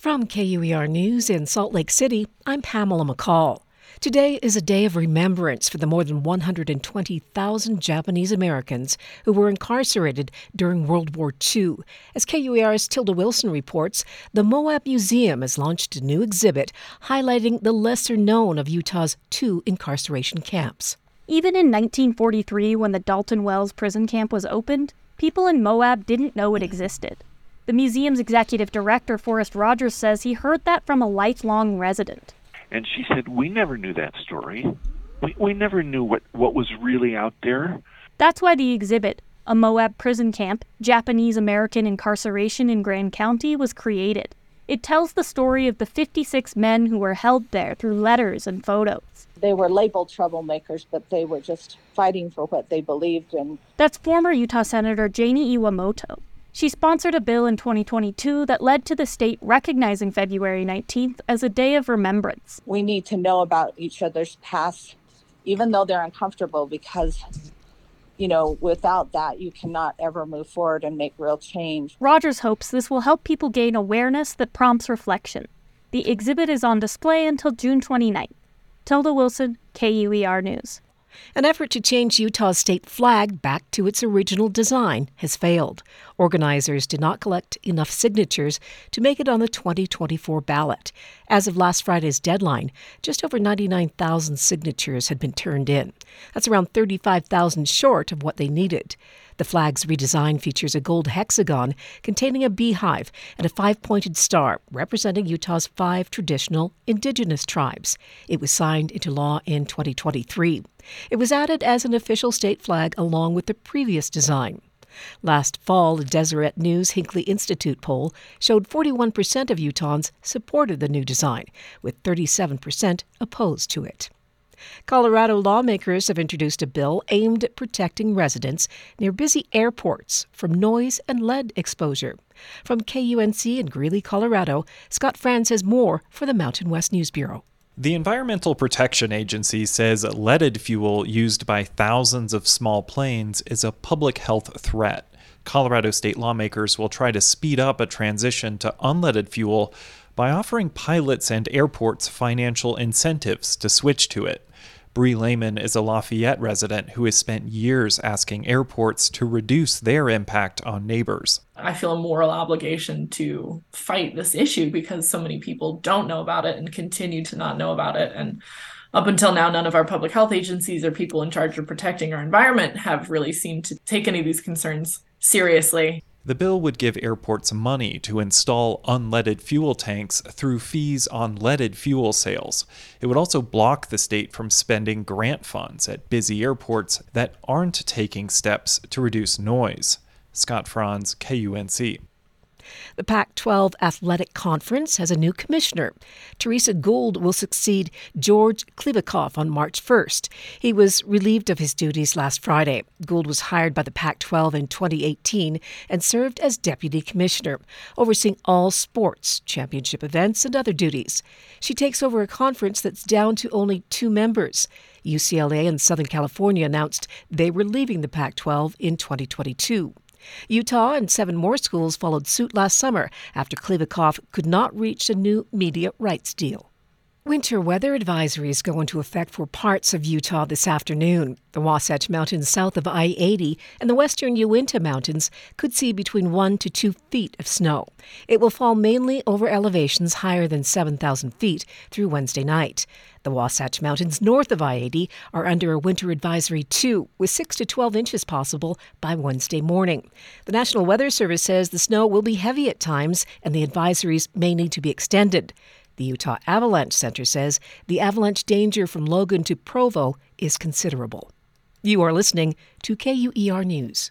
From KUER News in Salt Lake City, I'm Pamela McCall. Today is a day of remembrance for the more than 120,000 Japanese Americans who were incarcerated during World War II. As KUER's Tilda Wilson reports, the Moab Museum has launched a new exhibit highlighting the lesser known of Utah's two incarceration camps. Even in 1943, when the Dalton Wells prison camp was opened, people in Moab didn't know it existed. The museum's executive director, Forrest Rogers, says he heard that from a lifelong resident. And she said, We never knew that story. We, we never knew what, what was really out there. That's why the exhibit, A Moab Prison Camp Japanese American Incarceration in Grand County, was created. It tells the story of the 56 men who were held there through letters and photos. They were labeled troublemakers, but they were just fighting for what they believed in. That's former Utah Senator Jani Iwamoto. She sponsored a bill in 2022 that led to the state recognizing February 19th as a day of remembrance. We need to know about each other's past, even though they're uncomfortable, because, you know, without that, you cannot ever move forward and make real change. Rogers hopes this will help people gain awareness that prompts reflection. The exhibit is on display until June 29th. Tilda Wilson, KUER News. An effort to change Utah's state flag back to its original design has failed. Organizers did not collect enough signatures to make it on the 2024 ballot. As of last Friday's deadline, just over 99,000 signatures had been turned in. That's around 35,000 short of what they needed. The flag's redesign features a gold hexagon containing a beehive and a five pointed star representing Utah's five traditional indigenous tribes. It was signed into law in 2023. It was added as an official state flag along with the previous design. Last fall, a Deseret News Hinckley Institute poll showed 41% of Utahns supported the new design, with 37% opposed to it. Colorado lawmakers have introduced a bill aimed at protecting residents near busy airports from noise and lead exposure. From KUNC in Greeley, Colorado, Scott Franz has more for the Mountain West News Bureau. The Environmental Protection Agency says leaded fuel used by thousands of small planes is a public health threat. Colorado state lawmakers will try to speed up a transition to unleaded fuel by offering pilots and airports financial incentives to switch to it. Bree Lehman is a Lafayette resident who has spent years asking airports to reduce their impact on neighbors. I feel a moral obligation to fight this issue because so many people don't know about it and continue to not know about it. And up until now, none of our public health agencies or people in charge of protecting our environment have really seemed to take any of these concerns seriously. The bill would give airports money to install unleaded fuel tanks through fees on leaded fuel sales. It would also block the state from spending grant funds at busy airports that aren't taking steps to reduce noise. Scott Franz, KUNC. The Pac 12 Athletic Conference has a new commissioner. Teresa Gould will succeed George Kliavkoff on March 1st. He was relieved of his duties last Friday. Gould was hired by the Pac 12 in 2018 and served as deputy commissioner, overseeing all sports, championship events, and other duties. She takes over a conference that's down to only two members. UCLA and Southern California announced they were leaving the Pac 12 in 2022. Utah and seven more schools followed suit last summer after Kliavkoff could not reach a new media rights deal. Winter weather advisories go into effect for parts of Utah this afternoon. The Wasatch Mountains south of I 80 and the western Uinta Mountains could see between 1 to 2 feet of snow. It will fall mainly over elevations higher than 7,000 feet through Wednesday night. The Wasatch Mountains north of I 80 are under a winter advisory too, with 6 to 12 inches possible by Wednesday morning. The National Weather Service says the snow will be heavy at times and the advisories may need to be extended. The Utah Avalanche Center says the avalanche danger from Logan to Provo is considerable. You are listening to KUER News.